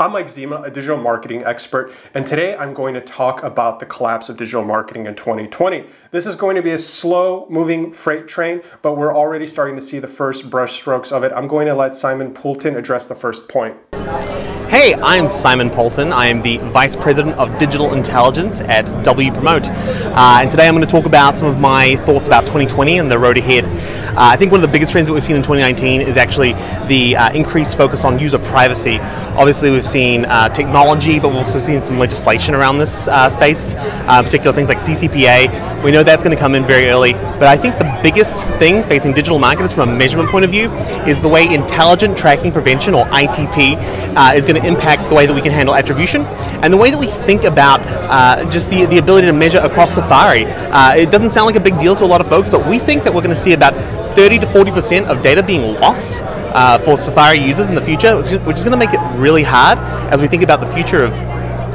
I'm Mike Zima, a digital marketing expert, and today I'm going to talk about the collapse of digital marketing in 2020. This is going to be a slow moving freight train, but we're already starting to see the first brushstrokes of it. I'm going to let Simon Poulton address the first point. Hey, I'm Simon Poulton. I am the Vice President of Digital Intelligence at Wpromote. Uh, and today I'm going to talk about some of my thoughts about 2020 and the road ahead. Uh, I think one of the biggest trends that we've seen in 2019 is actually the uh, increased focus on user privacy. Obviously, we've seen uh, technology, but we've also seen some legislation around this uh, space, uh, particular things like CCPA. We know that's going to come in very early, but I think the biggest thing facing digital marketers from a measurement point of view is the way intelligent tracking prevention, or ITP, is going to impact the way that we can handle attribution and the way that we think about just the, the ability to measure across Safari. it doesn't sound like a big deal to a lot of folks, but we think that we're going to see about 30 to 40% of data being lost uh, for Safari users in the future, which is going to make it really hard as we think about the future of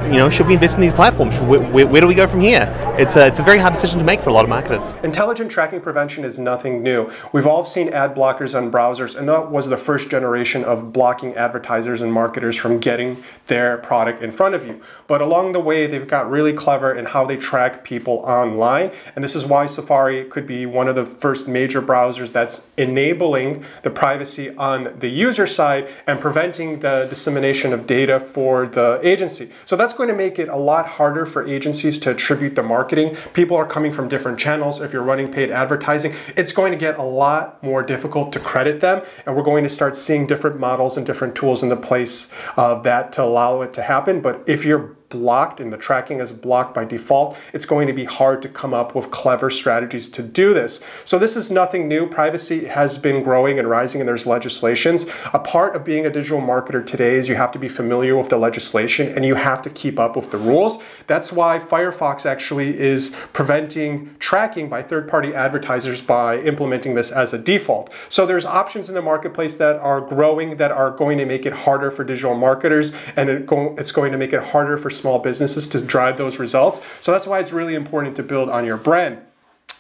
you know, should we invest in these platforms? Where, where, where, do we go from here? It's a, it's a very hard decision to make for a lot of marketers. Intelligent tracking prevention is nothing new. We've all seen ad blockers on browsers, and that was the first generation of blocking advertisers and marketers from getting their product in front of you. But along the way, they've got really clever in how they track people online, and this is why Safari could be one of the first major browsers that's enabling the privacy on the user side and preventing the dissemination of data for the agency. So that's that's going to make it a lot harder for agencies to attribute the marketing. People are coming from different channels. If you're running paid advertising, it's going to get a lot more difficult to credit them. And we're going to start seeing different models and different tools in the place of that to allow it to happen. But if you're blocked and the tracking is blocked by default, it's going to be hard to come up with clever strategies to do this. So this is nothing new. Privacy has been growing and rising and there's legislations. A part of being a digital marketer today is you have to be familiar with the legislation and you have to keep up with the rules. That's why Firefox actually is preventing tracking by third-party advertisers by implementing this as a default. So there's options in the marketplace that are growing that are going to make it harder for digital marketers and it's going to make it harder for small businesses to drive those results. So that's why it's really important to build on your brand.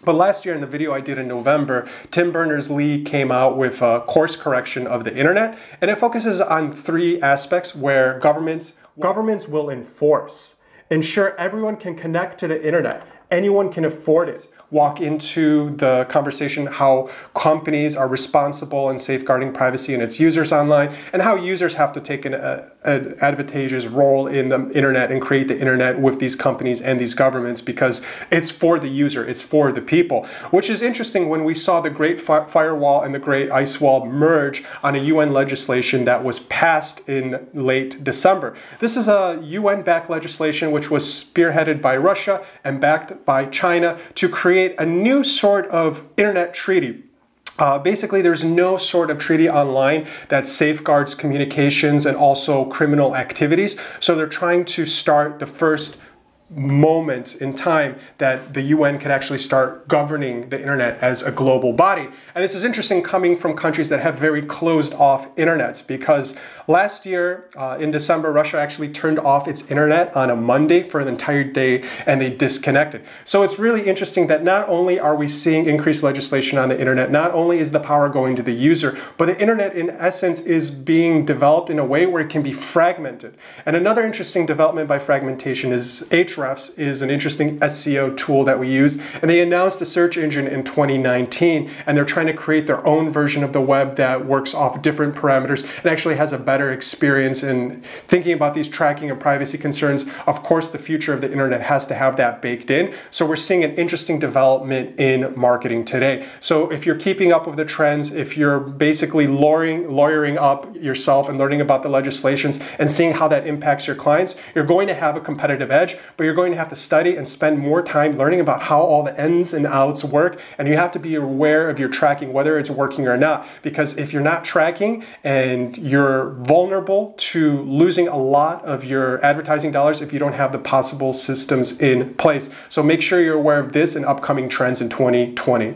But last year in the video I did in November, Tim Berners-Lee came out with a course correction of the internet, and it focuses on three aspects where governments governments will enforce, ensure everyone can connect to the internet, anyone can afford it. Walk into the conversation how companies are responsible in safeguarding privacy and its users online, and how users have to take an, uh, an advantageous role in the internet and create the internet with these companies and these governments because it's for the user, it's for the people. Which is interesting when we saw the Great fi- Firewall and the Great Ice Wall merge on a UN legislation that was passed in late December. This is a UN backed legislation which was spearheaded by Russia and backed by China to create a new sort of internet treaty uh, basically, there's no sort of treaty online that safeguards communications and also criminal activities. So they're trying to start the first moment in time that the UN could actually start governing the internet as a global body. And this is interesting coming from countries that have very closed off internets because last year uh, in December, Russia actually turned off its internet on a Monday for an entire day and they disconnected. So it's really interesting that not only are we seeing increased legislation on the internet, not only is the power going to the user, but the internet in essence is being developed in a way where it can be fragmented. And another interesting development by fragmentation is Ahrefs Ahrefs is an interesting SEO tool that we use. And they announced the search engine in 2019, and they're trying to create their own version of the web that works off different parameters and actually has a better experience in thinking about these tracking and privacy concerns. Of course, the future of the internet has to have that baked in. So we're seeing an interesting development in marketing today. So if you're keeping up with the trends, if you're basically lawyering, lawyering up yourself and learning about the legislations and seeing how that impacts your clients, you're going to have a competitive edge, but you're you're going to have to study and spend more time learning about how all the ins and outs work. And you have to be aware of your tracking, whether it's working or not. Because if you're not tracking and you're vulnerable to losing a lot of your advertising dollars if you don't have the possible systems in place. So make sure you're aware of this and upcoming trends in 2020.